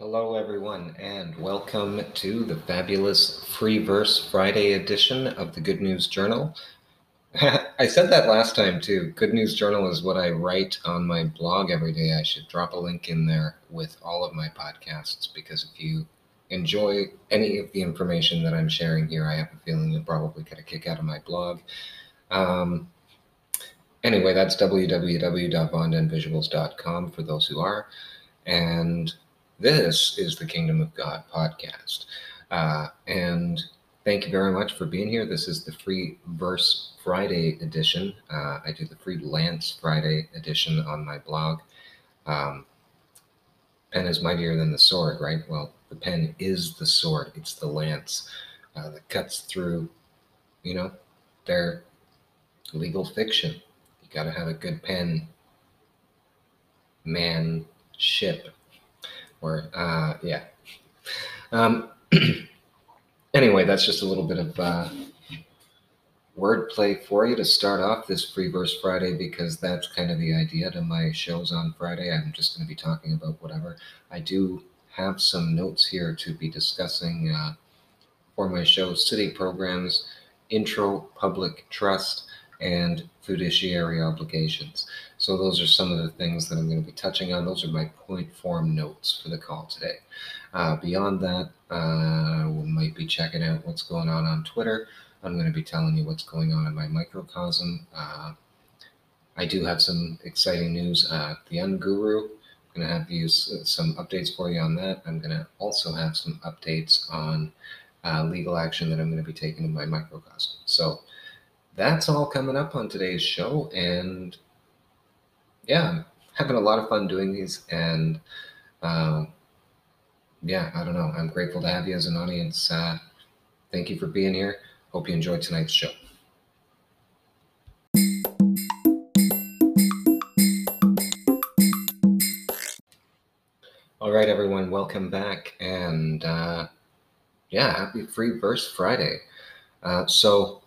Hello, everyone, and welcome to the fabulous Free Verse Friday edition of the Good News Journal. I said that last time too. Good News Journal is what I write on my blog every day. I should drop a link in there with all of my podcasts because if you enjoy any of the information that I'm sharing here, I have a feeling you'll probably get a kick out of my blog. Um, anyway, that's www.vondenvisuals.com for those who are. And this is the Kingdom of God podcast. Uh, and thank you very much for being here. This is the Free Verse Friday edition. Uh, I do the Free Lance Friday edition on my blog. Um, pen is mightier than the sword, right? Well, the pen is the sword, it's the lance uh, that cuts through, you know, their legal fiction. You got to have a good pen, man, ship or uh, yeah. Um, anyway, that's just a little bit of uh, wordplay for you to start off this Free Verse Friday because that's kind of the idea to my shows on Friday. I'm just going to be talking about whatever. I do have some notes here to be discussing uh, for my show city programs, intro, public trust, and fiduciary obligations. So those are some of the things that I'm going to be touching on. Those are my point form notes for the call today. Uh, beyond that, uh, we might be checking out what's going on on Twitter. I'm going to be telling you what's going on in my microcosm. Uh, I do have some exciting news. Uh, the Unguru, I'm going to have you some updates for you on that. I'm going to also have some updates on uh, legal action that I'm going to be taking in my microcosm. So that's all coming up on today's show. And yeah, I'm having a lot of fun doing these. And um, yeah, I don't know. I'm grateful to have you as an audience. Uh, thank you for being here. Hope you enjoyed tonight's show. All right, everyone, welcome back. And uh, yeah, happy Free Verse Friday. Uh, so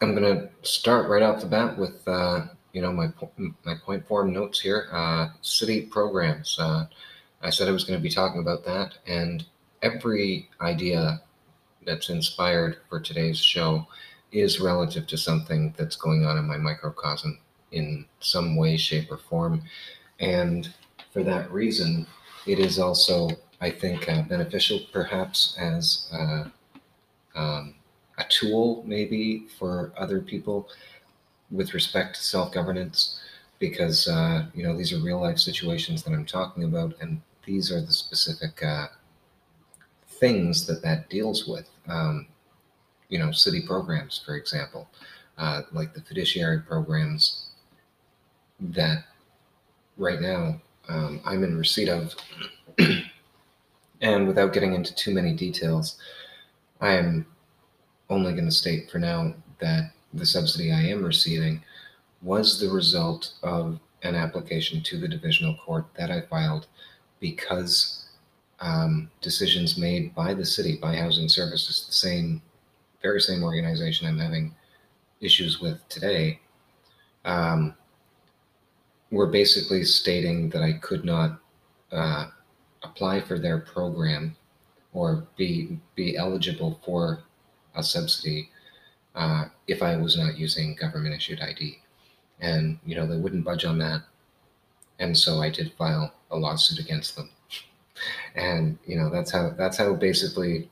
I'm going to start right off the bat with uh, you know, my my point form notes here. Uh, city programs. Uh, I said I was going to be talking about that, and every idea that's inspired for today's show is relative to something that's going on in my microcosm in some way, shape, or form, and for that reason, it is also, I think, uh, beneficial, perhaps as uh, um, a tool, maybe for other people with respect to self governance because uh, you know these are real life situations that I'm talking about, and these are the specific uh, things that that deals with. Um, you know, city programs, for example, uh, like the fiduciary programs that right now um, I'm in receipt of. and without getting into too many details, I am only going to state for now that the subsidy I am receiving was the result of an application to the divisional court that I filed because um, decisions made by the city, by Housing Services, the same, very same organization I'm having issues with today, um, were basically stating that I could not uh, apply for their program or be be eligible for a subsidy uh, if I was not using government issued ID. And, you know, they wouldn't budge on that. And so I did file a lawsuit against them. And, you know, that's how, that's how basically,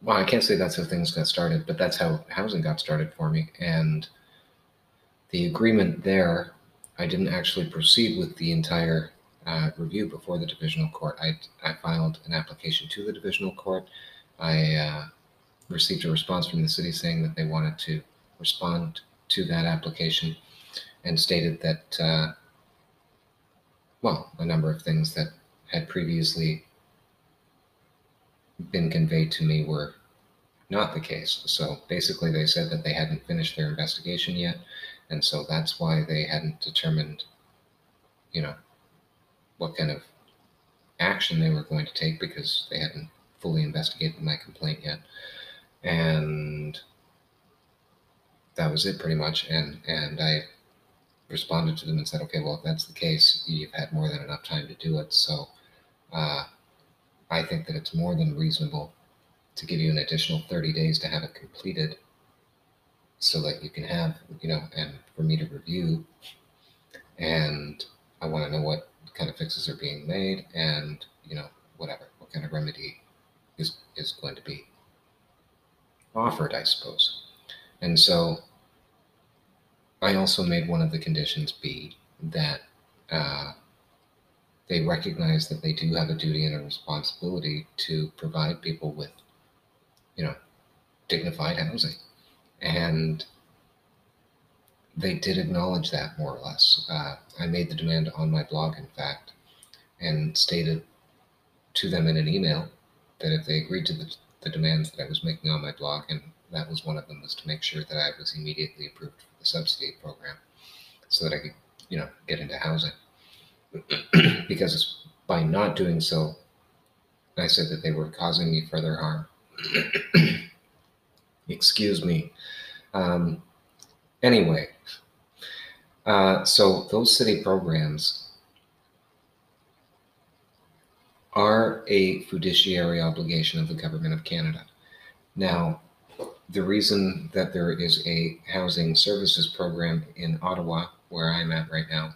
well, I can't say that's how things got started, but that's how housing got started for me. And the agreement there, I didn't actually proceed with the entire uh, review before the divisional court. I, I filed an application to the divisional court. I uh, received a response from the city saying that they wanted to respond to that application and stated that, uh, well, a number of things that had previously been conveyed to me were not the case. So basically, they said that they hadn't finished their investigation yet, and so that's why they hadn't determined, you know, what kind of action they were going to take because they hadn't fully investigated my complaint yet and that was it pretty much. And and I responded to them and said, okay, well, if that's the case, you've had more than enough time to do it. So uh, I think that it's more than reasonable to give you an additional 30 days to have it completed so that you can have, you know, and for me to review. And I want to know what kind of fixes are being made and, you know, whatever, what kind of remedy is, is going to be offered, I suppose. And so I also made one of the conditions be that uh, they recognize that they do have a duty and a responsibility to provide people with, you know, dignified housing. And they did acknowledge that more or less. Uh, I made the demand on my blog, in fact, and stated to them in an email that if they agreed to the, the demands that I was making on my blog, and that was one of them, was to make sure that I was immediately approved for the subsidy program so that I could, you know, get into housing. because by not doing so, I said that they were causing me further harm. Excuse me. Um, anyway, uh, so those city programs are a fiduciary obligation of the government of Canada. Now, the reason that there is a housing services program in Ottawa, where I'm at right now,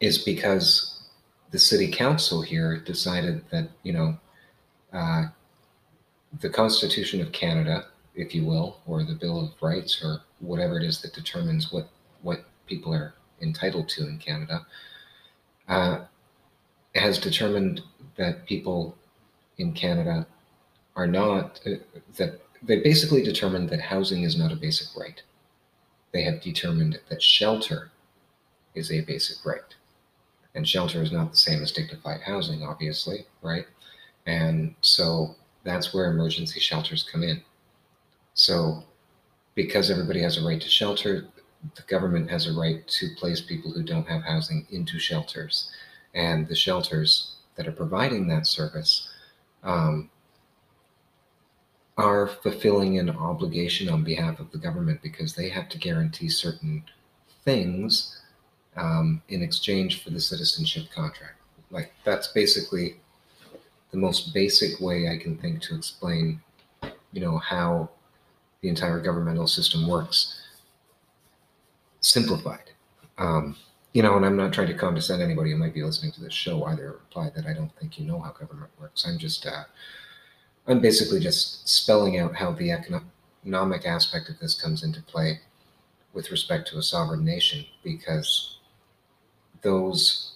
is because the city council here decided that, you know, uh, the Constitution of Canada, if you will, or the Bill of Rights, or whatever it is that determines what, what people are entitled to in Canada, uh, has determined that people in Canada are not, uh, that they basically determined that housing is not a basic right. They have determined that shelter is a basic right. And shelter is not the same as dignified housing, obviously, right? And so that's where emergency shelters come in. So, because everybody has a right to shelter, the government has a right to place people who don't have housing into shelters. And the shelters that are providing that service um, are fulfilling an obligation on behalf of the government because they have to guarantee certain things um, in exchange for the citizenship contract. Like that's basically the most basic way I can think to explain, you know, how the entire governmental system works. Simplified. Um, you know, and I'm not trying to condescend anybody who might be listening to this show either reply that I don't think you know how government works. I'm just, uh, I'm basically just spelling out how the economic aspect of this comes into play with respect to a sovereign nation because those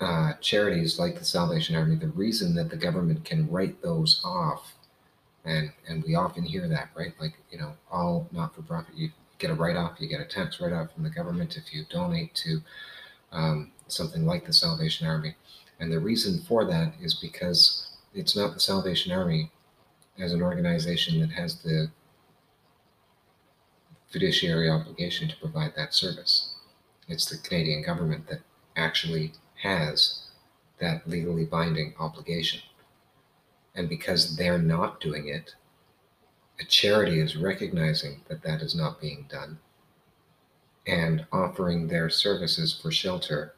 uh, charities like the Salvation Army, the reason that the government can write those off, and and we often hear that, right? Like you know, all not-for-profit, get a write-off, you get a tax write-off from the government if you donate to um, something like the Salvation Army, and the reason for that is because it's not the Salvation Army as an organization that has the fiduciary obligation to provide that service. It's the Canadian government that actually has that legally binding obligation. And because they're not doing it, a charity is recognizing that that is not being done and offering their services for shelter.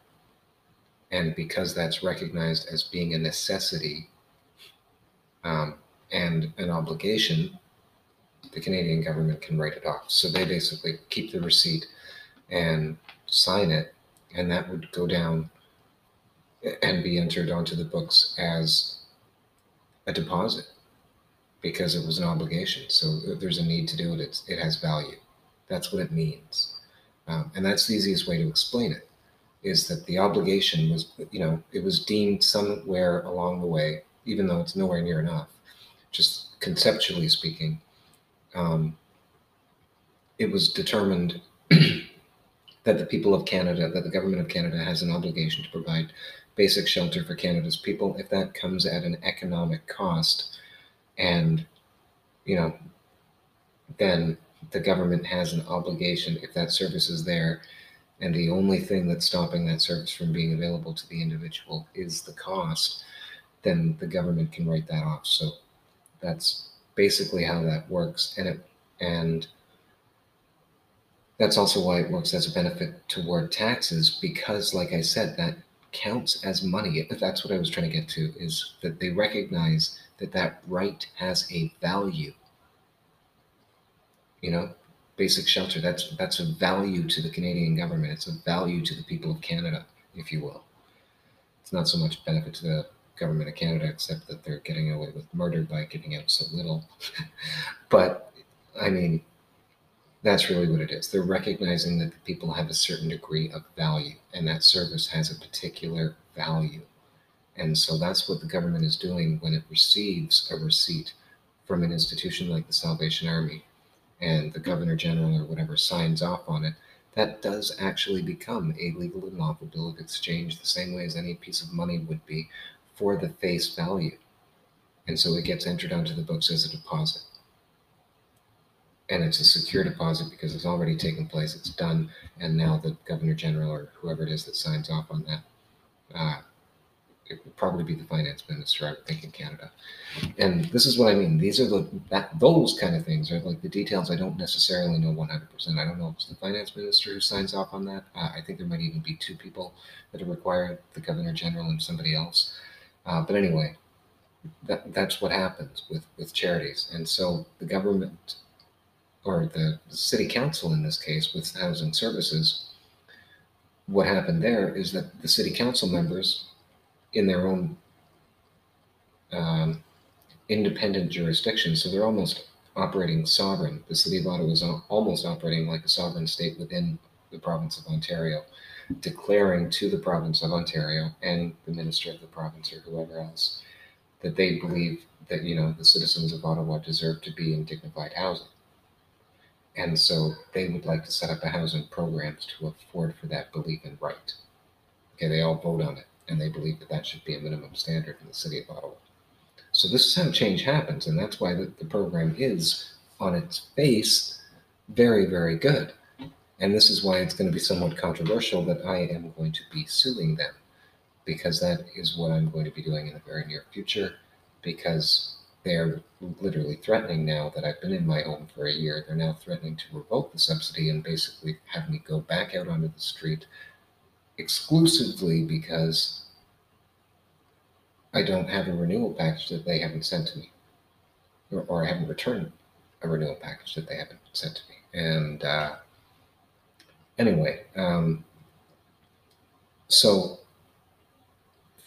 And because that's recognized as being a necessity um, and an obligation, the Canadian government can write it off. So they basically keep the receipt and sign it, and that would go down and be entered onto the books as a deposit because it was an obligation. So if there's a need to do it, it's, it has value. That's what it means. Um, and that's the easiest way to explain it is that the obligation was, you know, it was deemed somewhere along the way, even though it's nowhere near enough, just conceptually speaking, um, it was determined that the people of Canada, that the government of Canada has an obligation to provide basic shelter for Canada's people if that comes at an economic cost. And, you know, then the government has an obligation, if that service is there, and the only thing that's stopping that service from being available to the individual is the cost, then the government can write that off. So that's basically how that works. And it, and that's also why it works as a benefit toward taxes because, like I said, that counts as money. That's what I was trying to get to is that they recognize that that right has a value. You know, basic shelter. That's that's a value to the Canadian government. It's a value to the people of Canada, if you will. It's not so much benefit to the government of Canada, except that they're getting away with murder by giving out so little. but I mean, that's really what it is. They're recognizing that the people have a certain degree of value, and that service has a particular value. And so that's what the government is doing when it receives a receipt from an institution like the Salvation Army and the Governor General or whatever signs off on it. That does actually become a legal and lawful bill of exchange the same way as any piece of money would be for the face value. And so it gets entered onto the books as a deposit. And it's a secure deposit because it's already taken place, it's done, and now the Governor General or whoever it is that signs off on that uh, it would probably be the finance minister, I would think, in Canada. And this is what I mean. These are the that those kind of things are like the details I don't necessarily know 100%. I don't know if it's the finance minister who signs off on that. Uh, I think there might even be two people that are required: the governor general and somebody else. Uh, but anyway, that that's what happens with with charities. And so the government or the city council in this case with housing services what happened there is that the city council members in their own um, independent jurisdiction. So they're almost operating sovereign. The city of Ottawa is almost operating like a sovereign state within the province of Ontario, declaring to the province of Ontario and the minister of the province or whoever else that they believe that you know the citizens of Ottawa deserve to be in dignified housing. And so they would like to set up a housing program to afford for that belief and right. Okay, they all vote on it and they believe that that should be a minimum standard in the city of Ottawa. So this is how change happens, and that's why the, the program is, on its face, very, very good. And this is why it's going to be somewhat controversial that I am going to be suing them, because that is what I'm going to be doing in the very near future, because they're literally threatening now that I've been in my home for a year. They're now threatening to revoke the subsidy and basically have me go back out onto the street exclusively because I don't have a renewal package that they haven't sent to me, or, or I haven't returned a renewal package that they haven't sent to me. And uh, anyway, um, so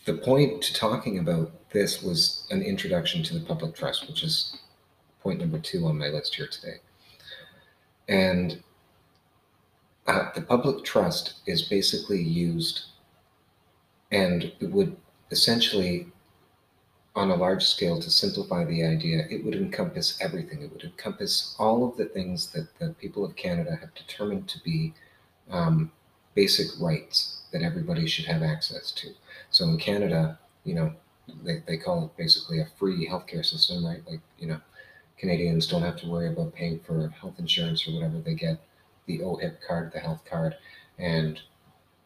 the point to talking about this was an introduction to the public trust, which is point number two on my list here today. And uh, the public trust is basically used and it would essentially on a large scale to simplify the idea it would encompass everything. It would encompass all of the things that the people of canada have determined to be um, basic rights that everybody should have access to. So in canada you know they, they call it basically a free healthcare system right? Like you know canadians don't have to worry about paying for health insurance or whatever they get the OHIP card, the health card, and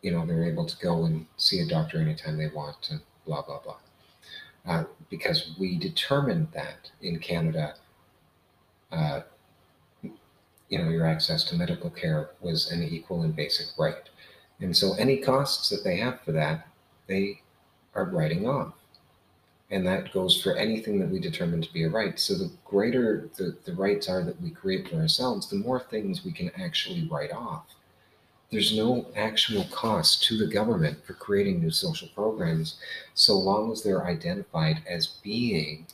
you know they're able to go and see a doctor anytime they want, and blah blah blah. Uh, because we determined that in Canada, uh, you know, your access to medical care was an equal and basic right, and so any costs that they have for that, they are writing off and that goes for anything that we determine to be a right. So the greater the, the rights are that we create for ourselves, the more things we can actually write off. There's no actual cost to the government for creating new social programs so long as they're identified as being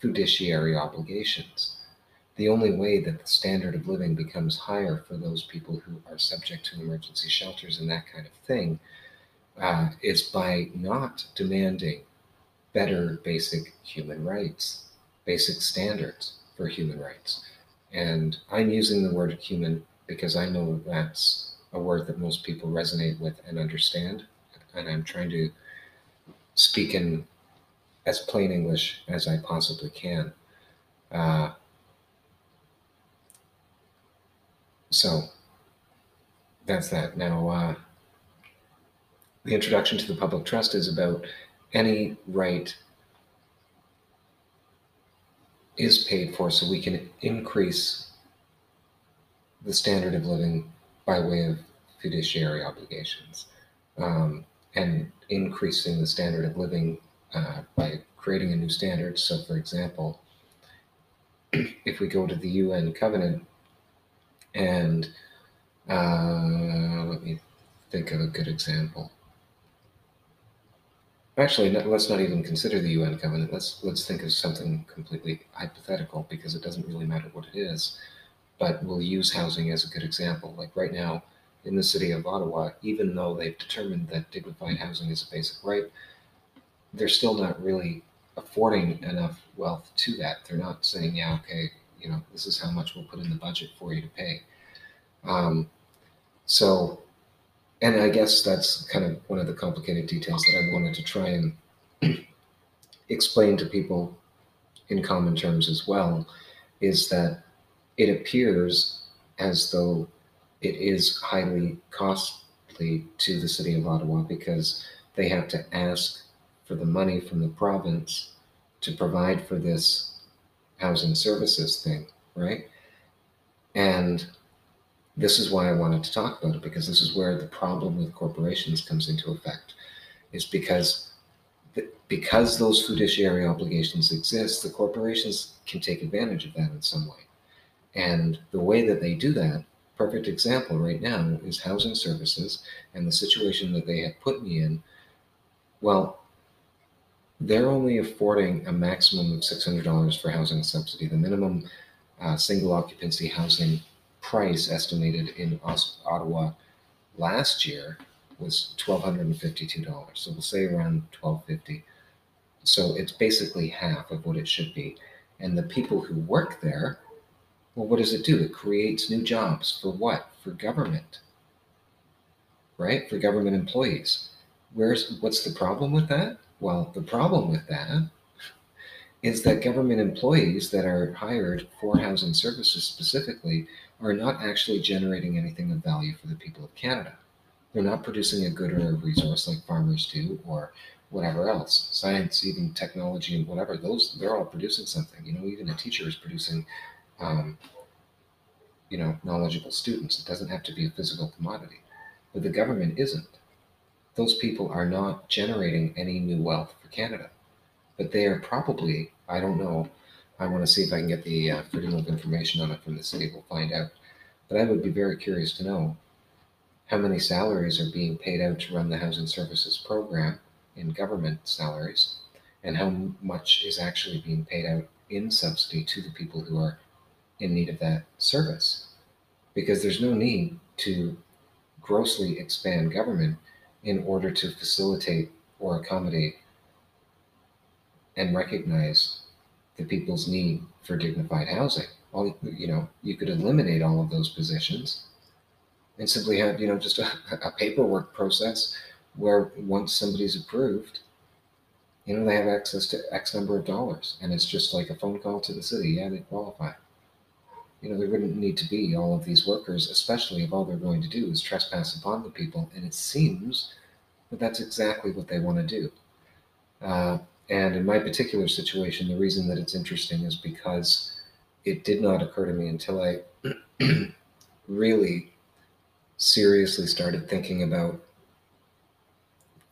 fiduciary obligations. The only way that the standard of living becomes higher for those people who are subject to emergency shelters and that kind of thing uh, is by not demanding better basic human rights, basic standards for human rights. And I'm using the word human because I know that's a word that most people resonate with and understand. And I'm trying to speak in as plain English as I possibly can. Uh, so that's that. Now, uh, the introduction to the public trust is about any right is paid for so we can increase the standard of living by way of fiduciary obligations um, and increasing the standard of living uh, by creating a new standard. So, for example, if we go to the UN covenant and uh, let me think of a good example. Actually, no, let's not even consider the UN covenant. Let's let's think of something completely hypothetical because it doesn't really matter what it is. But we'll use housing as a good example. Like right now, in the city of Ottawa, even though they've determined that dignified housing is a basic right, they're still not really affording enough wealth to that. They're not saying, yeah, okay, you know, this is how much we'll put in the budget for you to pay. Um, so and I guess that's kind of one of the complicated details that I wanted to try and explain to people in common terms as well is that it appears as though it is highly costly to the city of Ottawa because they have to ask for the money from the province to provide for this housing services thing, right? And this is why I wanted to talk about it because this is where the problem with corporations comes into effect. Is because because those fiduciary obligations exist, the corporations can take advantage of that in some way. And the way that they do that, perfect example right now is housing services and the situation that they have put me in. Well, they're only affording a maximum of $600 for housing subsidy. The minimum uh, single occupancy housing price estimated in Ottawa last year was $1,252. So we'll say around 1250 So it's basically half of what it should be. And the people who work there, well, what does it do? It creates new jobs for what? For government, right? For government employees. Where's what's the problem with that? Well, the problem with that is that government employees that are hired for housing services specifically are not actually generating anything of value for the people of Canada. They're not producing a good or a resource like farmers do or whatever else. Science, even technology and whatever, those they're all producing something. You know, even a teacher is producing um, you know, knowledgeable students. It doesn't have to be a physical commodity. But the government isn't. Those people are not generating any new wealth for Canada. But they are probably, I don't know, I want to see if I can get the uh, freedom of information on it from the city. We'll find out. But I would be very curious to know how many salaries are being paid out to run the housing services program in government salaries, and how much is actually being paid out in subsidy to the people who are in need of that service. Because there's no need to grossly expand government in order to facilitate or accommodate and recognize the people's need for dignified housing. All you know, you could eliminate all of those positions and simply have you know just a, a paperwork process where once somebody's approved, you know they have access to X number of dollars, and it's just like a phone call to the city. Yeah, they qualify. You know, there wouldn't need to be all of these workers, especially if all they're going to do is trespass upon the people. And it seems that that's exactly what they want to do. Uh, and in my particular situation, the reason that it's interesting is because it did not occur to me until I really seriously started thinking about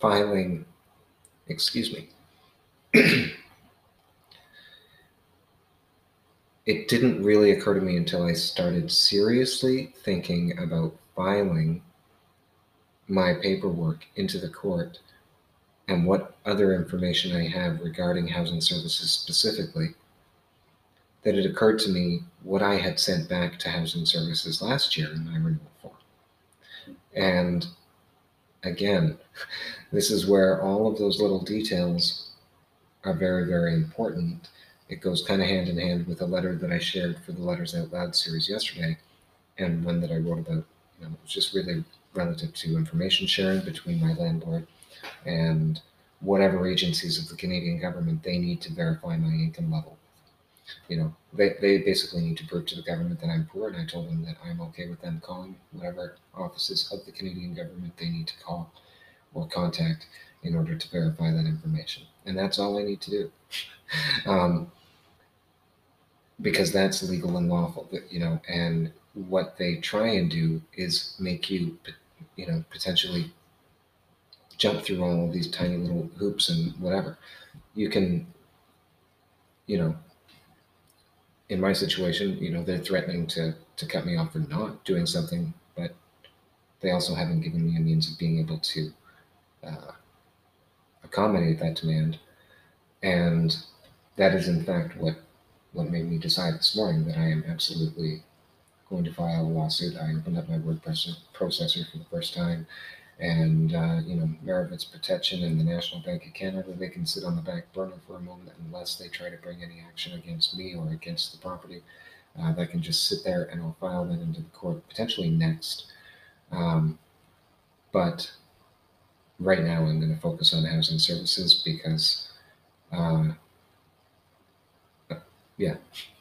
filing, excuse me. it didn't really occur to me until I started seriously thinking about filing my paperwork into the court and what other information I have regarding housing services specifically, that it occurred to me what I had sent back to housing services last year in my renewal form. And again, this is where all of those little details are very, very important. It goes kind of hand in hand with a letter that I shared for the Letters Out Loud series yesterday, and one that I wrote about, you know, it was just really relative to information sharing between my landlord and whatever agencies of the Canadian government they need to verify my income level. You know, they, they basically need to prove to the government that I'm poor, and I told them that I'm okay with them calling whatever offices of the Canadian government they need to call or contact in order to verify that information. And that's all I need to do. um, because that's legal and lawful, you know, and what they try and do is make you, you know, potentially jump through all of these tiny little hoops and whatever. You can, you know, in my situation, you know, they're threatening to to cut me off for not doing something, but they also haven't given me a means of being able to uh, accommodate that demand. And that is, in fact, what what made me decide this morning that I am absolutely going to file a lawsuit. I opened up my word processor for the first time, and uh, you know, Maravitz Protection and the National Bank of Canada, they can sit on the back burner for a moment unless they try to bring any action against me or against the property. Uh, that can just sit there, and I'll file that into the court potentially next. Um, but right now, I'm going to focus on housing services because. Uh, yeah.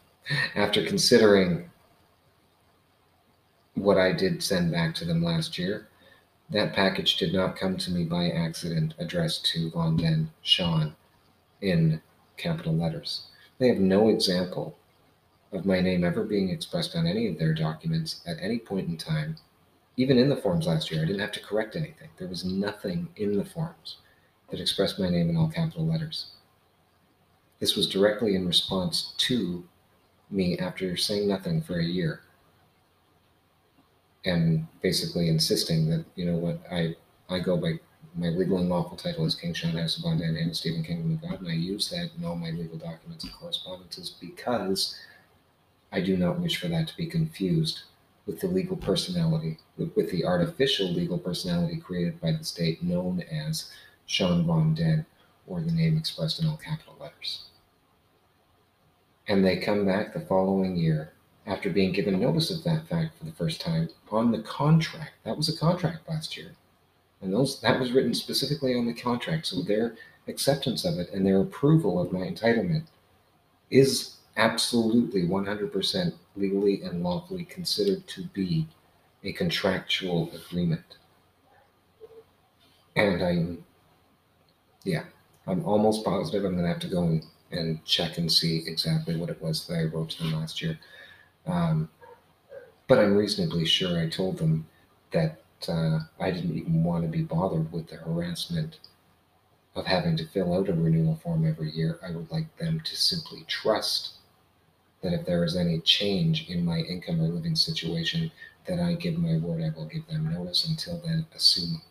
After considering what I did send back to them last year, that package did not come to me by accident addressed to Von Den Sean in capital letters. They have no example of my name ever being expressed on any of their documents at any point in time. Even in the forms last year, I didn't have to correct anything. There was nothing in the forms that expressed my name in all capital letters. This was directly in response to me after saying nothing for a year and basically insisting that, you know what, I, I go by my legal and lawful title is King Sean House of Bondan and Stephen Kingdom of God, and I use that in all my legal documents and correspondences because I do not wish for that to be confused with the legal personality, with, with the artificial legal personality created by the state known as Sean Von or the name expressed in all capital letters. And they come back the following year after being given notice of that fact for the first time on the contract. That was a contract last year. And those that was written specifically on the contract. So their acceptance of it and their approval of my entitlement is absolutely 100% legally and lawfully considered to be a contractual agreement. And I'm, yeah, I'm almost positive I'm going to have to go and and check and see exactly what it was that I wrote to them last year. Um, but I'm reasonably sure I told them that uh, I didn't even want to be bothered with the harassment of having to fill out a renewal form every year. I would like them to simply trust that if there is any change in my income or living situation, that I give my word, I will give them notice. Until then, assume,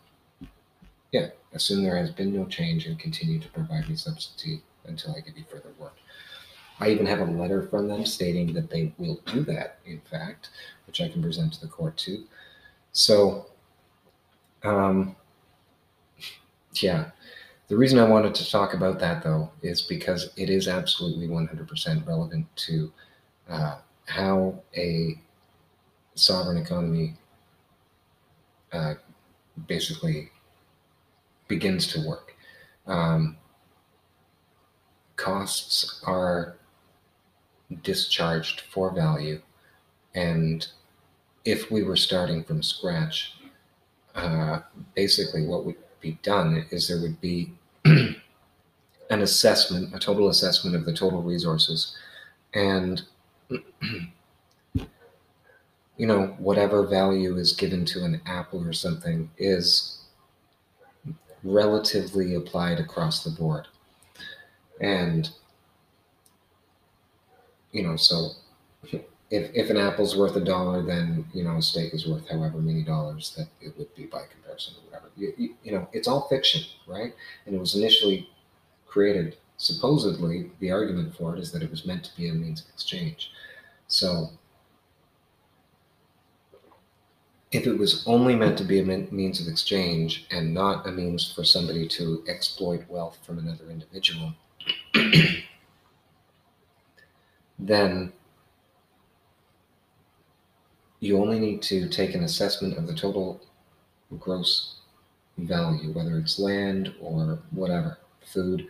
yeah, assume there has been no change and continue to provide me subsidy until I give you further word. I even have a letter from them stating that they will do that, in fact, which I can present to the court too. So, um, yeah, the reason I wanted to talk about that though is because it is absolutely 100% relevant to uh, how a sovereign economy uh, basically begins to work. Um, costs are discharged for value. And if we were starting from scratch, uh, basically what would be done is there would be an assessment, a total assessment of the total resources. And, you know, whatever value is given to an apple or something is relatively applied across the board. And, you know, so if, if an apple's worth a dollar, then, you know, a steak is worth however many dollars that it would be by comparison or whatever. You, you, you know, it's all fiction, right? And it was initially created, supposedly, the argument for it is that it was meant to be a means of exchange. So if it was only meant to be a means of exchange and not a means for somebody to exploit wealth from another individual, then you only need to take an assessment of the total gross value, whether it's land or whatever, food,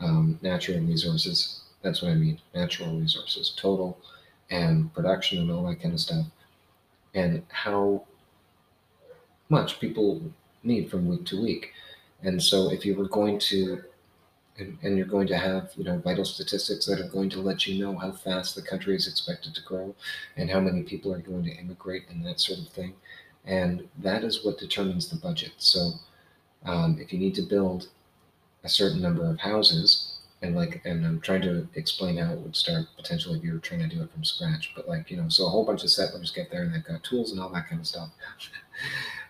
um, natural resources. That's what I mean natural resources, total, and production and all that kind of stuff, and how much people need from week to week. And so, if you were going to and, and you're going to have you know vital statistics that are going to let you know how fast the country is expected to grow and how many people are going to immigrate and that sort of thing. And that is what determines the budget. So um, if you need to build a certain number of houses and like and i'm trying to explain how it would start potentially if you were trying to do it from scratch but like you know so a whole bunch of settlers get there and they've got tools and all that kind of stuff.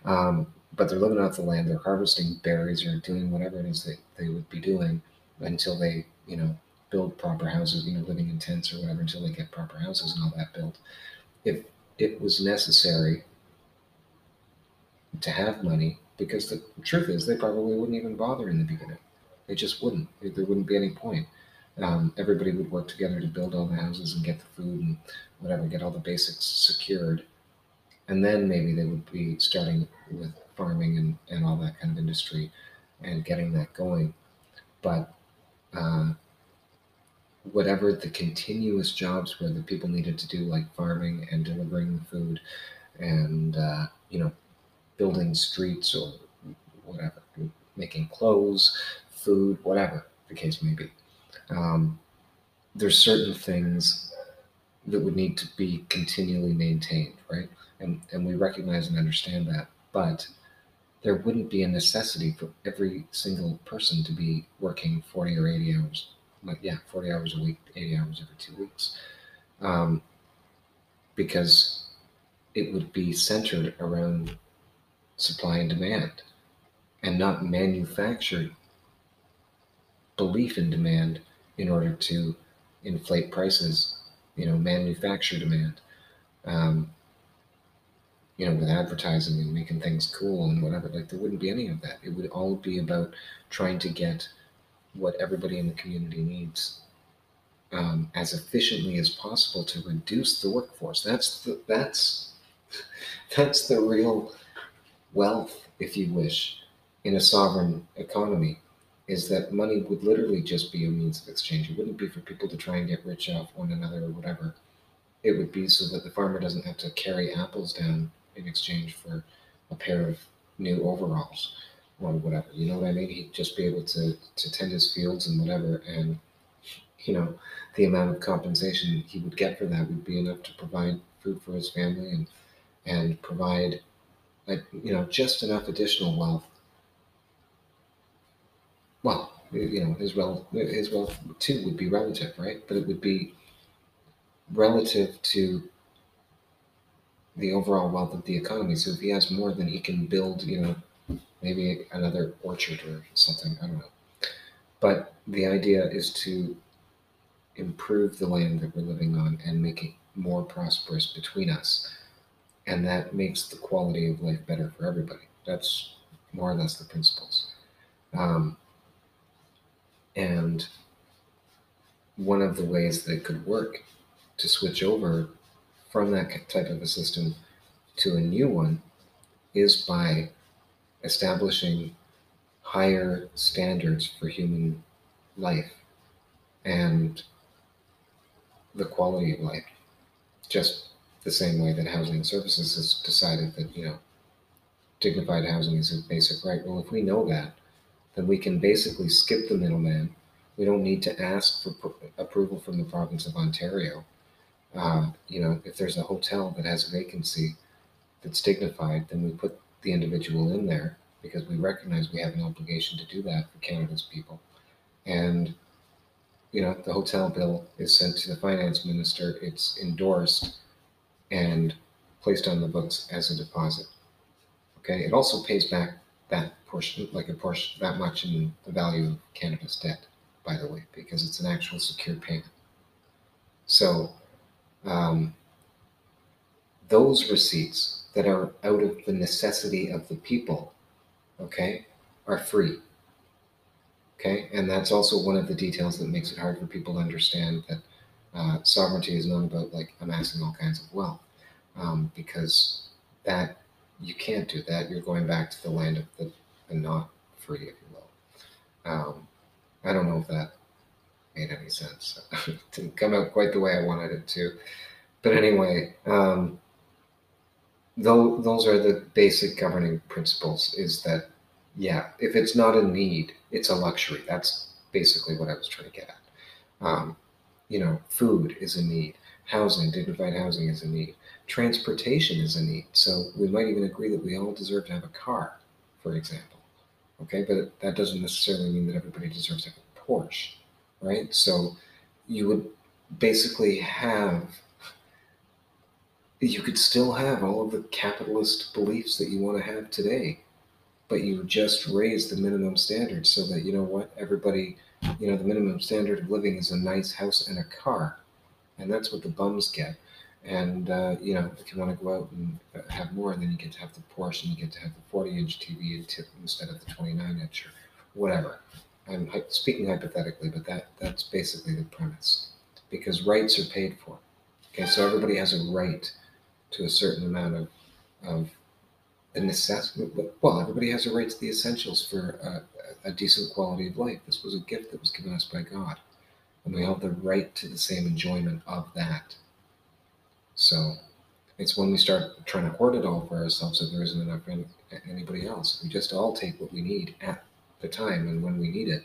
Um, but they're living off the land they're harvesting berries or doing whatever it is that they would be doing until they, you know, build proper houses, you know, living in tents or whatever until they get proper houses and all that built. If it was necessary to have money, because the truth is they probably wouldn't even bother in the beginning. They just wouldn't. There wouldn't be any point. Um, everybody would work together to build all the houses and get the food and whatever, get all the basics secured. And then maybe they would be starting with farming and, and all that kind of industry and getting that going. But uh, whatever the continuous jobs were that people needed to do, like farming and delivering food and, uh, you know, building streets or whatever, making clothes, food, whatever the case may be. Um, there's certain things that would need to be continually maintained, right? And, and we recognize and understand that. But there wouldn't be a necessity for every single person to be working 40 or 80 hours. Like, yeah, 40 hours a week, 80 hours every two weeks. Um, because it would be centered around supply and demand and not manufactured belief in demand in order to inflate prices, you know, manufacture demand. Um, you know, with advertising and making things cool and whatever, like there wouldn't be any of that. It would all be about trying to get what everybody in the community needs um, as efficiently as possible to reduce the workforce. That's the that's that's the real wealth, if you wish, in a sovereign economy. Is that money would literally just be a means of exchange. It wouldn't be for people to try and get rich off one another or whatever. It would be so that the farmer doesn't have to carry apples down in exchange for a pair of new overalls or whatever. You know what I mean? He'd just be able to to tend his fields and whatever, and you know, the amount of compensation he would get for that would be enough to provide food for his family and and provide, like you know, just enough additional wealth. Well, you know, his wealth his wealth too would be relative, right? But it would be relative to the overall wealth of the economy. So if he has more, then he can build, you know, maybe another orchard or something. I don't know. But the idea is to improve the land that we're living on and make it more prosperous between us. And that makes the quality of life better for everybody. That's more or less the principles. Um, and one of the ways that it could work to switch over from that type of a system to a new one is by establishing higher standards for human life and the quality of life. Just the same way that housing services has decided that, you know, dignified housing is a basic right. Well, if we know that, then we can basically skip the middleman. We don't need to ask for approval from the province of Ontario uh, you know, if there's a hotel that has a vacancy that's dignified, then we put the individual in there because we recognize we have an obligation to do that for Canada's people. And, you know, the hotel bill is sent to the finance minister, it's endorsed and placed on the books as a deposit. Okay, it also pays back that portion, like a portion, that much in the value of Canada's debt, by the way, because it's an actual secured payment. So um, those receipts that are out of the necessity of the people, okay, are free. Okay, and that's also one of the details that makes it hard for people to understand that uh, sovereignty is not about like amassing all kinds of wealth, um, because that you can't do that. You're going back to the land of the, the not free, if you will. Um, I don't know if that made any sense. it didn't come out quite the way I wanted it to. But anyway, um, though those are the basic governing principles is that, yeah, if it's not a need, it's a luxury. That's basically what I was trying to get at. Um, you know, food is a need, housing, dignified housing is a need, transportation is a need. So we might even agree that we all deserve to have a car, for example. Okay, but that doesn't necessarily mean that everybody deserves to have a Porsche, right? So you would basically have you could still have all of the capitalist beliefs that you want to have today but you just raise the minimum standard so that you know what everybody you know the minimum standard of living is a nice house and a car and that's what the bums get and uh, you know if you want to go out and have more then you get to have the porsche and you get to have the 40 inch tv instead of the 29 inch or whatever i'm speaking hypothetically but that that's basically the premise because rights are paid for okay so everybody has a right to a certain amount of of the necessity. Well, everybody has a right to the essentials for a, a decent quality of life. This was a gift that was given us by God, and we have the right to the same enjoyment of that. So it's when we start trying to hoard it all for ourselves that there isn't enough for anybody else. We just all take what we need at the time, and when we need it,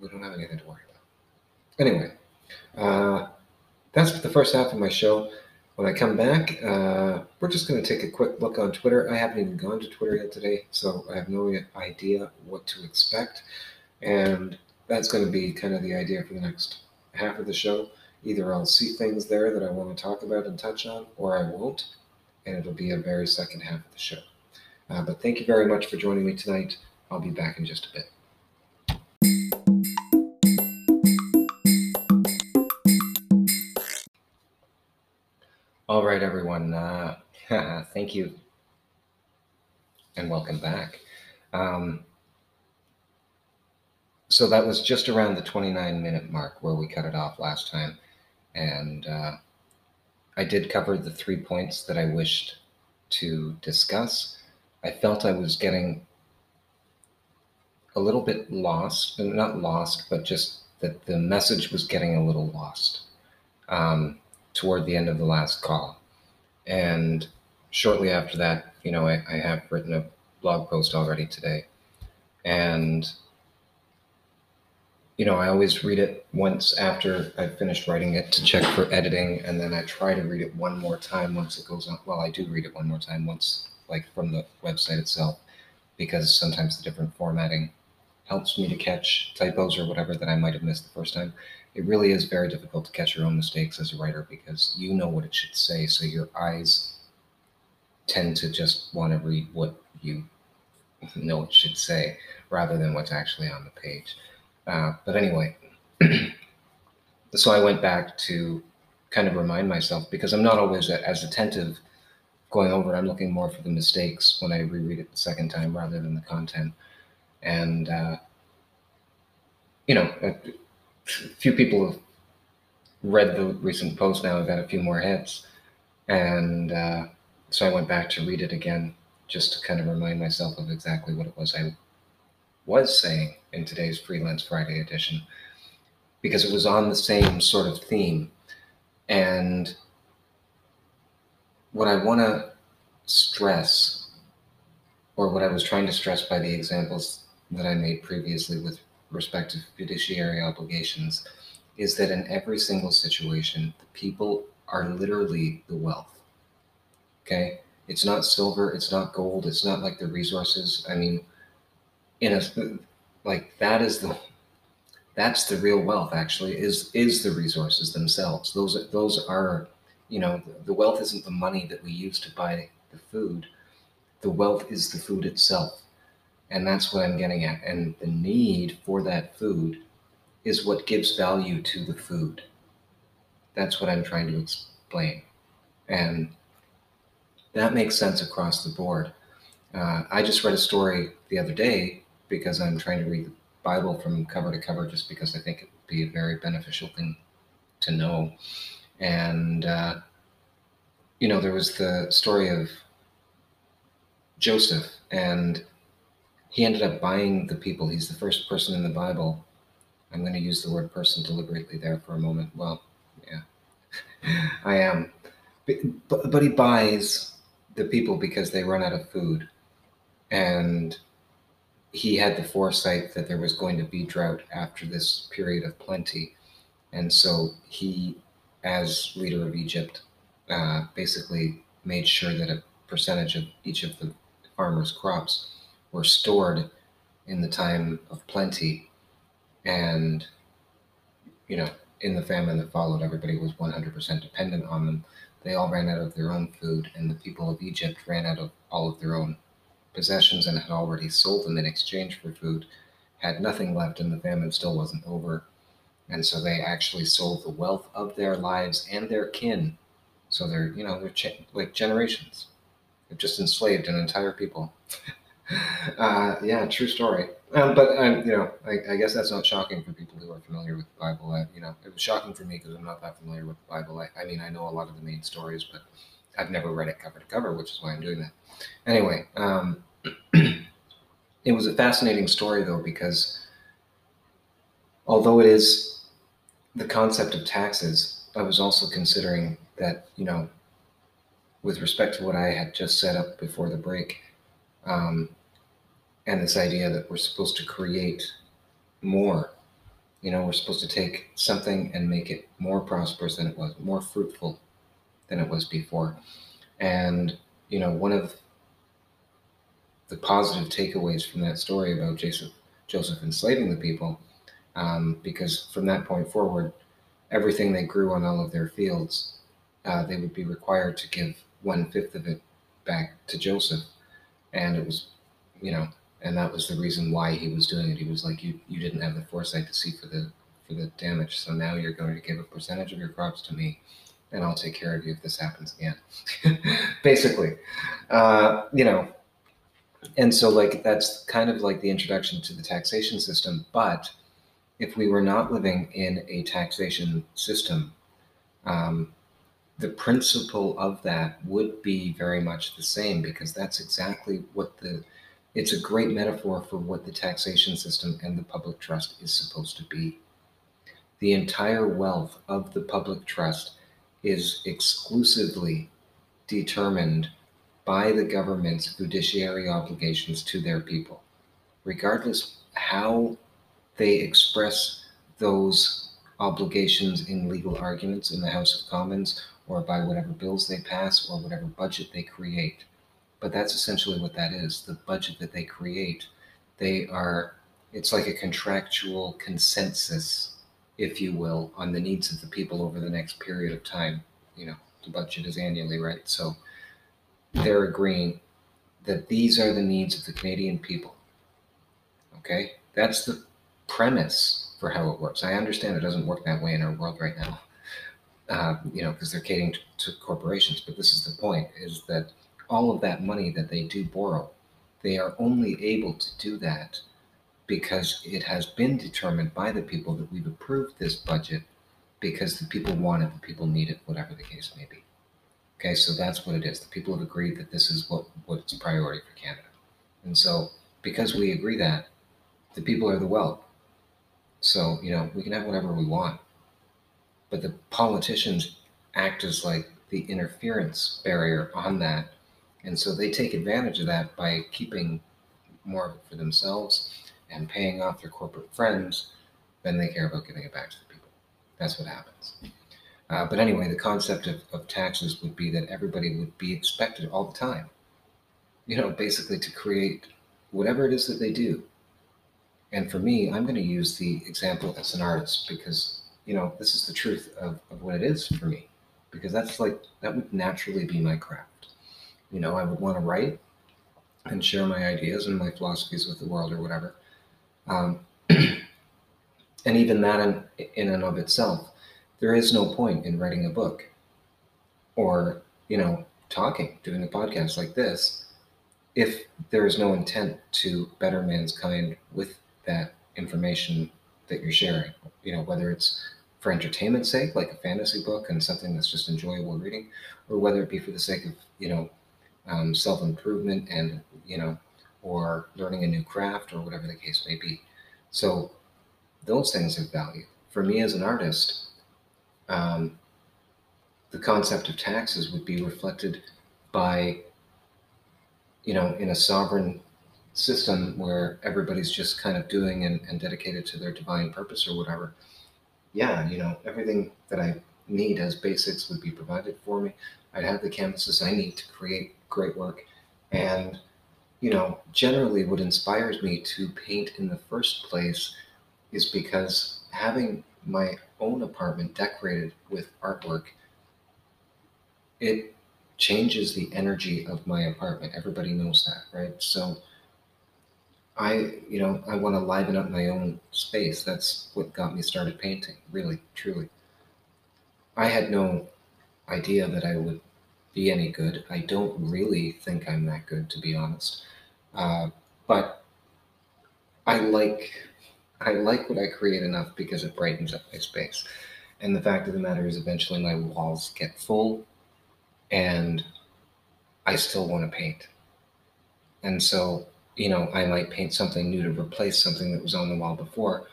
we don't have anything to worry about. Anyway, uh, that's the first half of my show. When I come back, uh, we're just going to take a quick look on Twitter. I haven't even gone to Twitter yet today, so I have no idea what to expect. And that's going to be kind of the idea for the next half of the show. Either I'll see things there that I want to talk about and touch on, or I won't, and it'll be a very second half of the show. Uh, but thank you very much for joining me tonight. I'll be back in just a bit. All right, everyone. Uh, thank you and welcome back. Um, so that was just around the 29 minute mark where we cut it off last time. And uh, I did cover the three points that I wished to discuss. I felt I was getting a little bit lost, and not lost, but just that the message was getting a little lost. Um, toward the end of the last call. And shortly after that, you know, I, I have written a blog post already today. And, you know, I always read it once after I've finished writing it to check for editing. And then I try to read it one more time once it goes on. Well, I do read it one more time once, like from the website itself, because sometimes the different formatting helps me to catch typos or whatever that I might have missed the first time it really is very difficult to catch your own mistakes as a writer because you know what it should say. So your eyes tend to just want to read what you know it should say rather than what's actually on the page. Uh, but anyway, so I went back to kind of remind myself because I'm not always as attentive going over it. I'm looking more for the mistakes when I reread it the second time rather than the content. And, uh, you know, a few people have read the recent post now. I've got a few more hits, and uh, so I went back to read it again just to kind of remind myself of exactly what it was I was saying in today's Freelance Friday edition, because it was on the same sort of theme, and what I want to stress, or what I was trying to stress by the examples that I made previously with respect to fiduciary obligations is that in every single situation, the people are literally the wealth. Okay? It's not silver, it's not gold, it's not like the resources. I mean, in a like that is the that's the real wealth actually is is the resources themselves. Those those are you know the wealth isn't the money that we use to buy the food. The wealth is the food itself. And that's what I'm getting at. And the need for that food is what gives value to the food. That's what I'm trying to explain. And that makes sense across the board. Uh, I just read a story the other day because I'm trying to read the Bible from cover to cover just because I think it would be a very beneficial thing to know. And, uh, you know, there was the story of Joseph and he ended up buying the people. He's the first person in the Bible. I'm going to use the word person deliberately there for a moment. Well, yeah, I am. But, but he buys the people because they run out of food. And he had the foresight that there was going to be drought after this period of plenty. And so he, as leader of Egypt, uh, basically made sure that a percentage of each of the farmers' crops were stored in the time of plenty. And, you know, in the famine that followed, everybody was 100% dependent on them. They all ran out of their own food, and the people of Egypt ran out of all of their own possessions and had already sold them in exchange for food, had nothing left, and the famine still wasn't over. And so they actually sold the wealth of their lives and their kin. So they're, you know, they're cha- like generations. They've just enslaved an entire people. uh, yeah, true story. Um, but um, you know, I, I, guess that's not shocking for people who are familiar with the Bible. I, you know, it was shocking for me because I'm not that familiar with the Bible. I, I mean, I know a lot of the main stories, but I've never read it cover to cover, which is why I'm doing that. Anyway, um, it was a fascinating story though because although it is the concept of taxes, I was also considering that you know, with respect to what I had just set up before the break, um, and this idea that we're supposed to create more. You know, we're supposed to take something and make it more prosperous than it was, more fruitful than it was before. And, you know, one of the positive takeaways from that story about Joseph, Joseph enslaving the people, um, because from that point forward, everything they grew on all of their fields, uh, they would be required to give one fifth of it back to Joseph. And it was, you know, and that was the reason why he was doing it. He was like, you, you didn't have the foresight to see for the for the damage, so now you're going to give a percentage of your crops to me, and I'll take care of you if this happens again. Basically, uh, you know, and so like that's kind of like the introduction to the taxation system. But if we were not living in a taxation system, um, the principle of that would be very much the same because that's exactly what the it's a great metaphor for what the taxation system and the public trust is supposed to be. The entire wealth of the public trust is exclusively determined by the government's fiduciary obligations to their people, regardless how they express those obligations in legal arguments in the House of Commons or by whatever bills they pass or whatever budget they create. But that's essentially what that is the budget that they create. They are, it's like a contractual consensus, if you will, on the needs of the people over the next period of time. You know, the budget is annually, right? So they're agreeing that these are the needs of the Canadian people. Okay? That's the premise for how it works. I understand it doesn't work that way in our world right now, uh, you know, because they're catering to, to corporations. But this is the point: is that all of that money that they do borrow, they are only able to do that because it has been determined by the people that we've approved this budget because the people want it, the people need it, whatever the case may be. Okay, so that's what it is. The people have agreed that this is what what's a priority for Canada. And so because we agree that, the people are the wealth. So, you know, we can have whatever we want. But the politicians act as like the interference barrier on that. And so they take advantage of that by keeping more of it for themselves and paying off their corporate friends than they care about giving it back to the people. That's what happens. Uh, but anyway, the concept of, of taxes would be that everybody would be expected all the time, you know, basically to create whatever it is that they do. And for me, I'm going to use the example as an artist because, you know, this is the truth of, of what it is for me. Because that's like, that would naturally be my craft. You know, I would want to write and share my ideas and my philosophies with the world or whatever. Um, and even that in, in and of itself there is no point in writing a book or, you know, talking, doing a podcast like this, if there is no intent to better mankind with that information that you're sharing. You know, whether it's for entertainment's sake, like a fantasy book and something that's just enjoyable reading, or whether it be for the sake of, you know, um, self improvement and, you know, or learning a new craft or whatever the case may be. So those things have value. For me as an artist, um, the concept of taxes would be reflected by, you know, in a sovereign system where everybody's just kind of doing and, and dedicated to their divine purpose or whatever, yeah, you know, everything that I need as basics would be provided for me. I'd have the canvases I need to create great work. And, you know, generally what inspires me to paint in the first place is because having my own apartment decorated with artwork, it changes the energy of my apartment. Everybody knows that, right? So I, you know, I want to liven up my own space. That's what got me started painting, really, truly. I had no idea that I would be any good. I don't really think I'm that good, to be honest. Uh, but I like I like what I create enough because it brightens up my space. And the fact of the matter is, eventually my walls get full, and I still want to paint. And so, you know, I might paint something new to replace something that was on the wall before.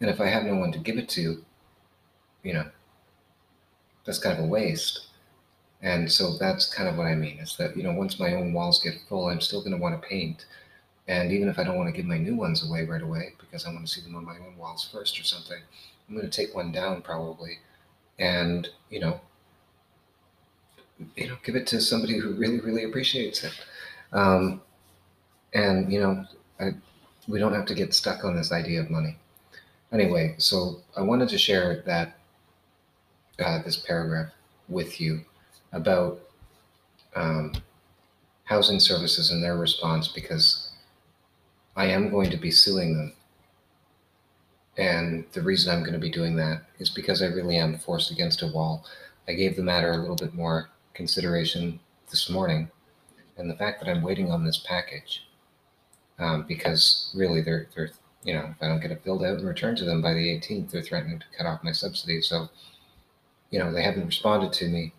And if I have no one to give it to, you know, that's kind of a waste. And so that's kind of what I mean is that, you know, once my own walls get full, I'm still going to want to paint. And even if I don't want to give my new ones away right away because I want to see them on my own walls first or something, I'm going to take one down probably and, you know, you know, give it to somebody who really, really appreciates it. Um, and, you know, I, we don't have to get stuck on this idea of money. Anyway, so I wanted to share that uh, this paragraph with you about um, housing services and their response because I am going to be suing them. And the reason I'm going to be doing that is because I really am forced against a wall. I gave the matter a little bit more consideration this morning, and the fact that I'm waiting on this package, um, because really they're they're you know if I don't get it filled out and returned to them by the 18th, they're threatening to cut off my subsidy. So you know, they haven't responded to me.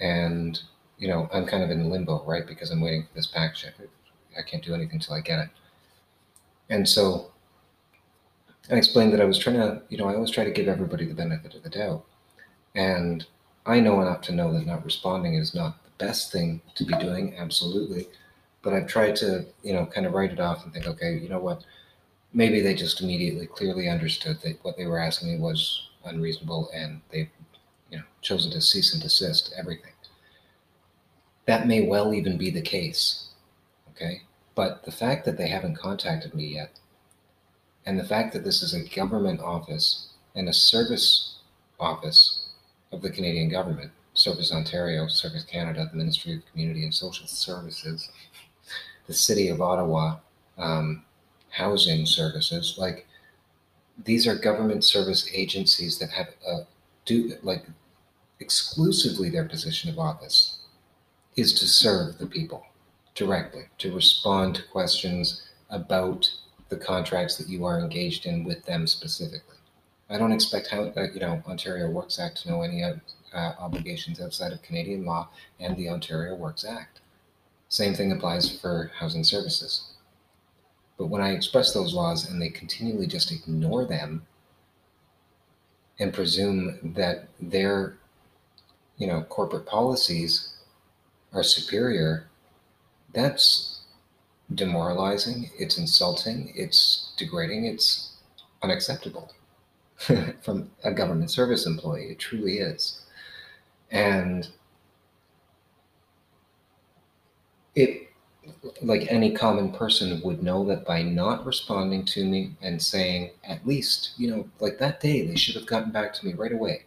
And, you know, I'm kind of in limbo, right? Because I'm waiting for this package. I can't do anything until I get it. And so I explained that I was trying to, you know, I always try to give everybody the benefit of the doubt. And I know enough to know that not responding is not the best thing to be doing, absolutely. But I've tried to, you know, kind of write it off and think, okay, you know what? Maybe they just immediately clearly understood that what they were asking me was unreasonable and they you know, chosen to cease and desist everything. That may well even be the case. Okay. But the fact that they haven't contacted me yet, and the fact that this is a government office and a service office of the Canadian government, Service Ontario, Service Canada, the Ministry of Community and Social Services, the City of Ottawa, um, housing services, like these are government service agencies that have a do like exclusively their position of office is to serve the people directly, to respond to questions about the contracts that you are engaged in with them specifically. I don't expect how uh, you know Ontario Works Act to know any uh, obligations outside of Canadian law and the Ontario Works Act. Same thing applies for housing services. But when I express those laws and they continually just ignore them and presume that their you know, corporate policies are superior, that's demoralizing, it's insulting, it's degrading, it's unacceptable from a government service employee. It truly is. And it, like any common person would know that by not responding to me and saying, at least, you know, like that day, they should have gotten back to me right away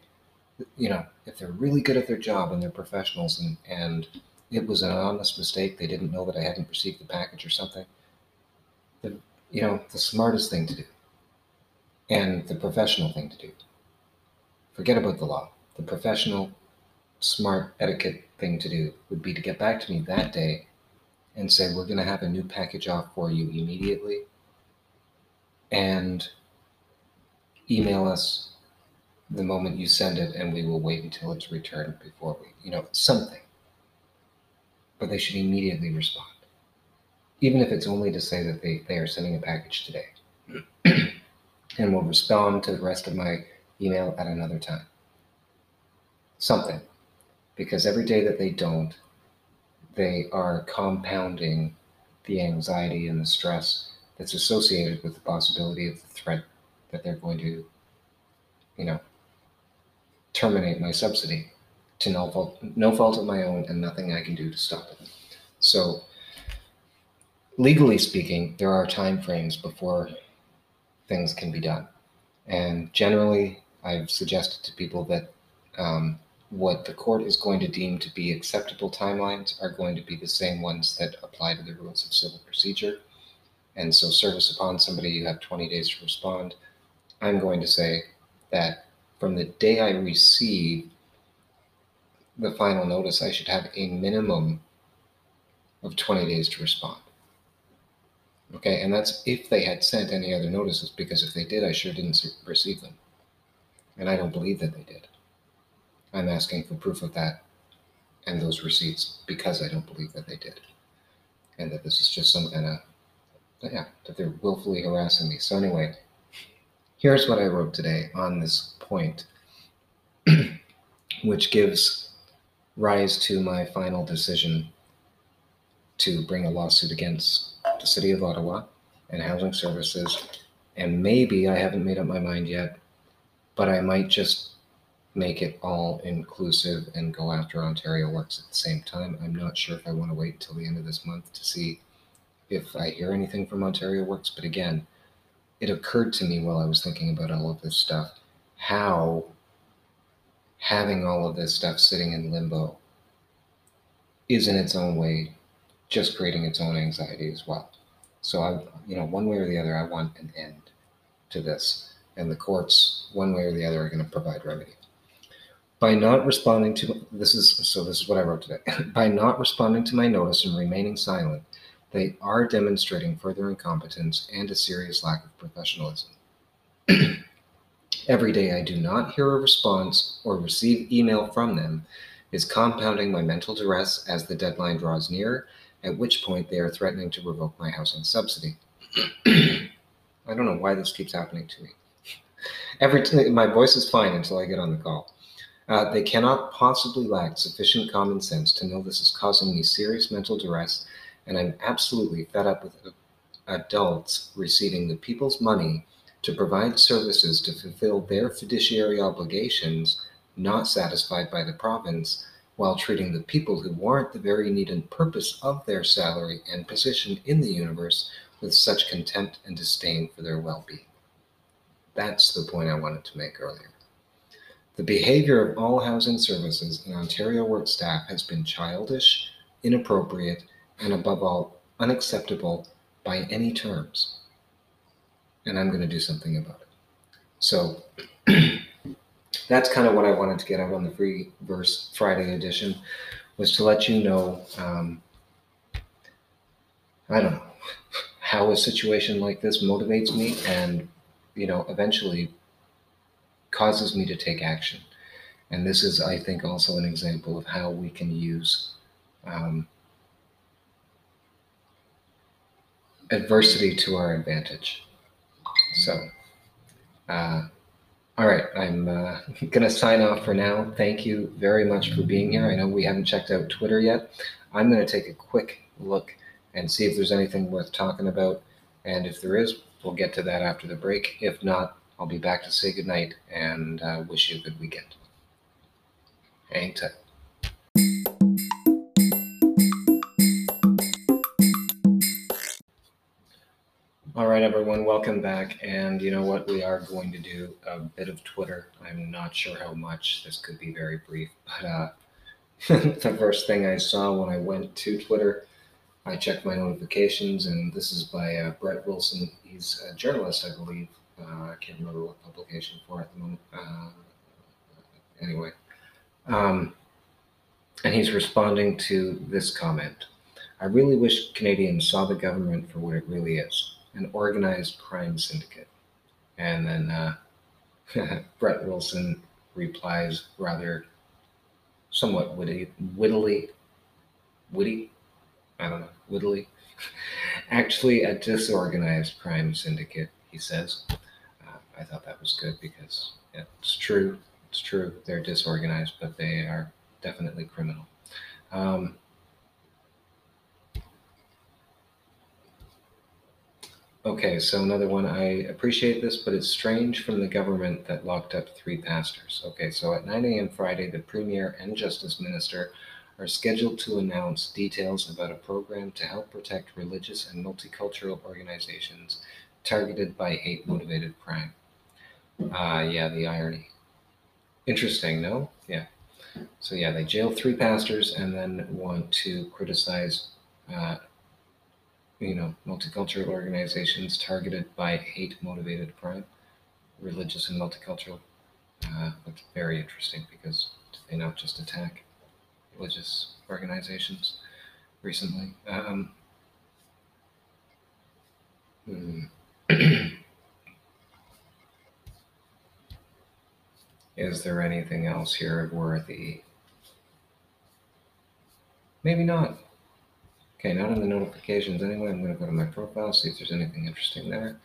you know, if they're really good at their job and they're professionals and, and it was an honest mistake, they didn't know that I hadn't received the package or something, the, you know, the smartest thing to do and the professional thing to do. Forget about the law. The professional, smart etiquette thing to do would be to get back to me that day and say, we're going to have a new package off for you immediately and email us the moment you send it and we will wait until it's returned before we, you know, something. But they should immediately respond. Even if it's only to say that they, they are sending a package today. and will respond to the rest of my email at another time. Something. Because every day that they don't, they are compounding the anxiety and the stress that's associated with the possibility of the threat that they're going to, you know, terminate my subsidy to no fault, no fault of my own and nothing I can do to stop it. So, legally speaking, there are time frames before things can be done. And generally, I've suggested to people that um, what the court is going to deem to be acceptable timelines are going to be the same ones that apply to the rules of civil procedure. And so, service upon somebody, you have 20 days to respond. I'm going to say that from the day I receive the final notice, I should have a minimum of 20 days to respond. Okay, and that's if they had sent any other notices, because if they did, I sure didn't receive them. And I don't believe that they did. I'm asking for proof of that and those receipts because I don't believe that they did. And that this is just some kind of, yeah, that they're willfully harassing me. So, anyway, here's what I wrote today on this point, which gives rise to my final decision to bring a lawsuit against the City of Ottawa and Housing Services. And maybe I haven't made up my mind yet, but I might just make it all inclusive and go after Ontario Works at the same time. I'm not sure if I want to wait until the end of this month to see if I hear anything from Ontario Works. But again, it occurred to me while I was thinking about all of this stuff how having all of this stuff sitting in limbo is in its own way just creating its own anxiety as well. So I, you know, one way or the other, I want an end to this, and the courts, one way or the other, are going to provide remedy. By not responding to this is so. This is what I wrote today. By not responding to my notice and remaining silent, they are demonstrating further incompetence and a serious lack of professionalism. Every day I do not hear a response or receive email from them is compounding my mental duress as the deadline draws near at which point they are threatening to revoke my housing subsidy. I don't know why this keeps happening to me. Every t- my voice is fine until I get on the call. Uh, they cannot possibly lack sufficient common sense to know this is causing me serious mental duress, and I'm absolutely fed up with adults receiving the people's money to provide services to fulfill their fiduciary obligations, not satisfied by the province, while treating the people who warrant the very need and purpose of their salary and position in the universe with such contempt and disdain for their well being. That's the point I wanted to make earlier. The behavior of all housing services and Ontario work staff has been childish, inappropriate, and above all, unacceptable by any terms. And I'm going to do something about it. So, that's kind of what I wanted to get out on the free verse Friday edition was to let you know um, I don't know how a situation like this motivates me and you know eventually causes me to take action. And this is, I think, also an example of how we can use um, adversity to our advantage. So, uh, all right, I'm uh, going to sign off for now. Thank you very much for being here. I know we haven't checked out Twitter yet. I'm going to take a quick look and see if there's anything worth talking about. And if there is, we'll get to that after the break. If not, I'll be back to say goodnight and uh, wish you a good weekend. Hang tight. All right, everyone, welcome back. And you know what? We are going to do a bit of Twitter. I'm not sure how much. This could be very brief. But uh, the first thing I saw when I went to Twitter, I checked my notifications, and this is by uh, Brett Wilson. He's a journalist, I believe. Uh, I can't remember what publication for at the moment. Uh, anyway. Um, and he's responding to this comment. I really wish Canadians saw the government for what it really is an organized crime syndicate. And then uh, Brett Wilson replies rather somewhat witty, wittily, witty, I don't know, wittily. Actually, a disorganized crime syndicate, he says. I thought that was good because it's true. It's true. They're disorganized, but they are definitely criminal. Um, Okay, so another one. I appreciate this, but it's strange from the government that locked up three pastors. Okay, so at 9 a.m. Friday, the Premier and Justice Minister are scheduled to announce details about a program to help protect religious and multicultural organizations targeted by hate motivated crime. Ah, uh, yeah, the irony. Interesting, no? Yeah. So, yeah, they jail three pastors and then want to criticize uh, you know, multicultural organizations targeted by hate-motivated crime, religious and multicultural. Uh, that's very interesting because they not just attack religious organizations recently. Um, hmm. Is there anything else here worthy? Maybe not. Okay, not in the notifications anyway. I'm going to go to my profile, see if there's anything interesting there.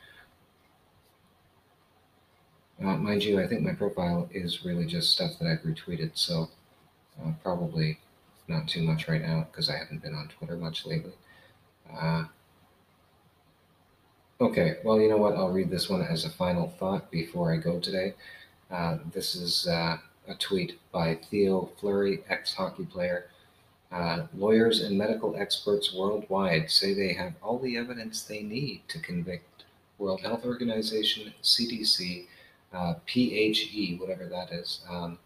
Uh, mind you, I think my profile is really just stuff that I've retweeted, so uh, probably not too much right now because I haven't been on Twitter much lately. Uh, okay, well, you know what? I'll read this one as a final thought before I go today. Uh, this is uh, a tweet by Theo Fleury, ex hockey player. Uh, lawyers and medical experts worldwide say they have all the evidence they need to convict World Health Organization, CDC, uh, PHE, whatever that is. Um,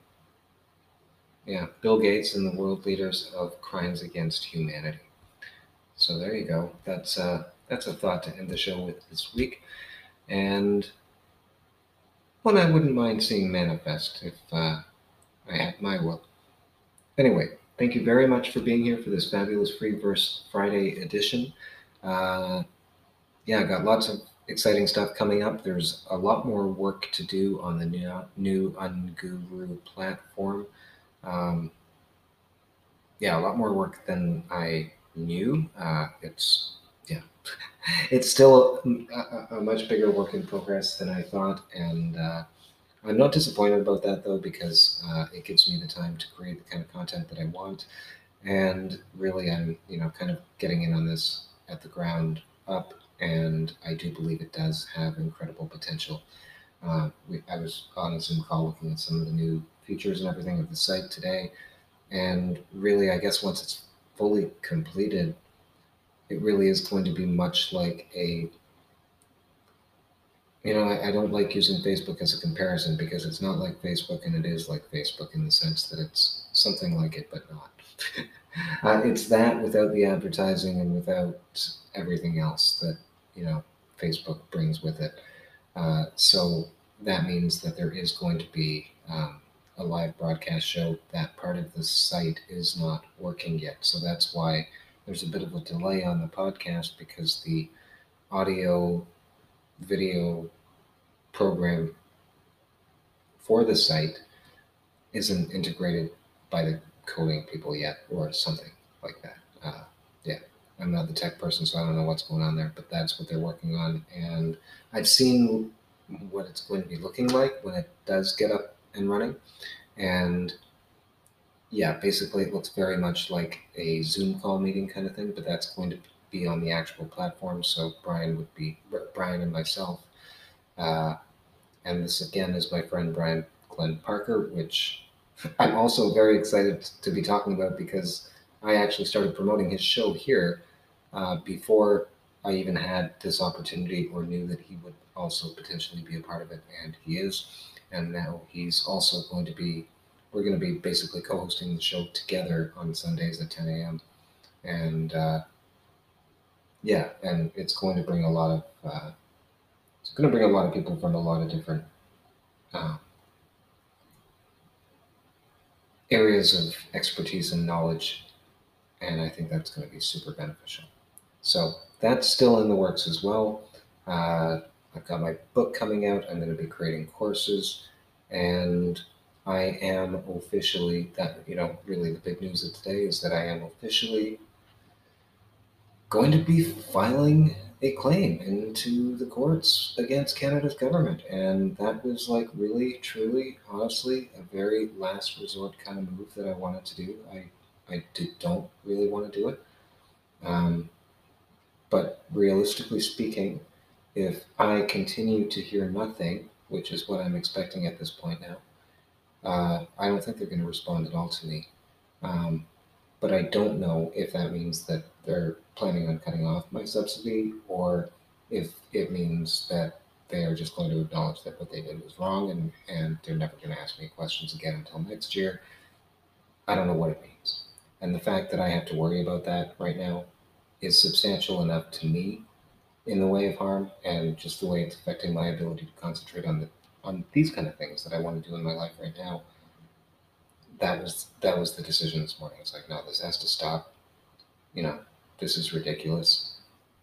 yeah, Bill Gates and the world leaders of crimes against humanity. So there you go. That's uh, that's a thought to end the show with this week, and one I wouldn't mind seeing manifest if uh, I had my will. Anyway, Thank you very much for being here for this fabulous Free Verse Friday edition. Uh, yeah, I got lots of exciting stuff coming up. There's a lot more work to do on the new, new Unguru platform. Um, yeah, a lot more work than I knew. Uh, it's yeah, it's still a, a, much bigger work in progress than I thought, and uh, I'm not disappointed about that though, because uh, it gives me the time to create the kind of content that I want. And really, I'm, you know, kind of getting in on this at the ground up. And I do believe it does have incredible potential. Uh, we, I was on a Zoom call looking at some of the new features and everything of the site today. And really, I guess once it's fully completed, it really is going to be much like a you know, I, I, don't like using Facebook as a comparison because it's not like Facebook and it is like Facebook in the sense that it's something like it, but not. uh, it's that without the advertising and without everything else that, you know, Facebook brings with it. Uh, so that means that there is going to be um, a live broadcast show. That part of the site is not working yet. So that's why there's a bit of a delay on the podcast because the audio video program for the site isn't integrated by the coding people yet or something like that. Uh, yeah, I'm not the tech person, so I don't know what's going on there, but that's what they're working on. And I've seen what it's going to be looking like when it does get up and running. And yeah, basically it looks very much like a Zoom call meeting kind of thing, but that's going to be on the actual platform. So Brian would be, Brian and myself uh, and this again is my friend Brian Glenn Parker, which I'm also very excited to be talking about because I actually started promoting his show here uh, before I even had this opportunity or knew that he would also potentially be a part of it, and he is. And now he's also going to be, we're going to be basically co hosting the show together on Sundays at 10 a.m. And uh, yeah, and it's going to bring a lot of uh, it's going to bring a lot of people from a lot of different uh, areas of expertise and knowledge, and I think that's going to be super beneficial. So that's still in the works as well. Uh, I've got my book coming out. I'm going to be creating courses, and I am officially that you know really the big news of today is that I am officially going to be filing a claim into the courts against Canada's government. And that was like really, truly, honestly, a very last resort kind of move that I wanted to do. I, I did, don't really want to do it. Um, but realistically speaking, if I continue to hear nothing, which is what I'm expecting at this point now, uh, I don't think they're going to respond at all to me. Um, but I don't know if that means that they're planning on cutting off my subsidy or if it means that they are just going to acknowledge that what they did was wrong and, and they're never going to ask me questions again until next year. I don't know what it means. And the fact that I have to worry about that right now is substantial enough to me in the way of harm and just the way it's affecting my ability to concentrate on the on these kind of things that I want to do in my life right now. That was that was the decision this morning. It's like, no, this has to stop. You know, this is ridiculous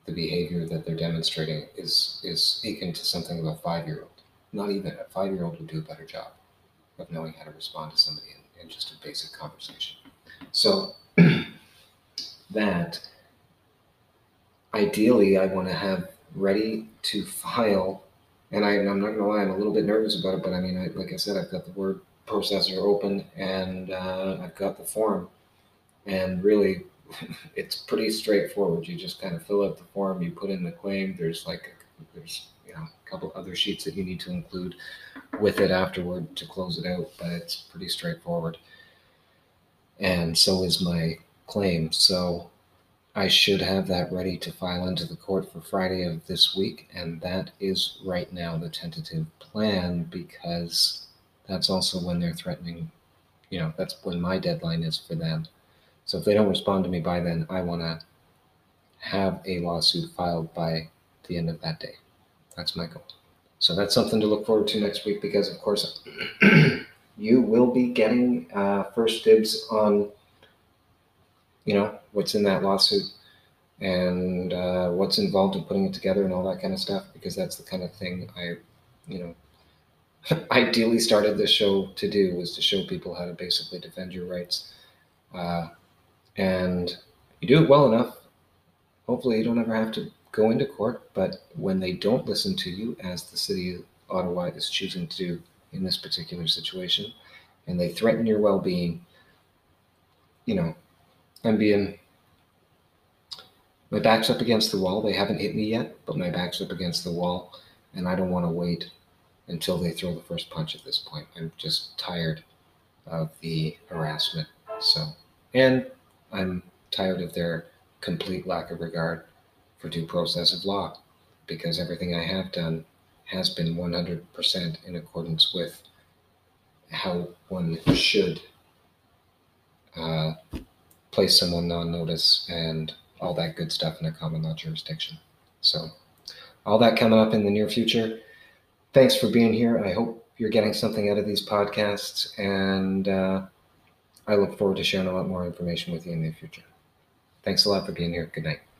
the behavior that they're demonstrating is is akin to something of a five year old. Not even a five year old would do a better job of knowing how to respond to somebody in, in just a basic conversation. So that ideally I want to have ready to file and I, am not gonna lie, I'm a little bit nervous about it, but I mean, I, like I said, I've got the word processor open and uh, I've got the form, and really, it's pretty straightforward. You just kind of fill out the form, you put in the claim. There's like there's you know a couple other sheets that you need to include with it afterward to close it out, but it's pretty straightforward. And so is my claim. So I should have that ready to file into the court for Friday of this week, and that is right now the tentative plan because that's also when they're threatening, you know, that's when my deadline is for them so if they don't respond to me by then, I want to have a lawsuit filed by the end of that day. That's my goal. So that's something to look forward to next week because, of course, you will be getting uh, first dibs on, you know, what's in that lawsuit and uh, what's involved in putting it together and all that kind of stuff because that's the kind of thing I, you know, ideally started this show to do was to show people how to basically defend your rights. Uh, and you do it well enough, hopefully you don't ever have to go into court. But when they don't listen to you, as the city of Ottawa is choosing to do in this particular situation, and they threaten your well being, you know, I'm being. My back's up against the wall. They haven't hit me yet, but my back's up against the wall, and I don't want to wait until they throw the first punch at this point. I'm just tired of the harassment. So, and I'm tired of their complete lack of regard for due process of law because everything I have done has been 100% in accordance with how one should uh, place someone on notice and all that good stuff in a common law jurisdiction. So, all that coming up in the near future. Thanks for being here. I hope you're getting something out of these podcasts and. Uh, I look forward to sharing a lot more information with you in the future. Thanks a lot for being here. Good night.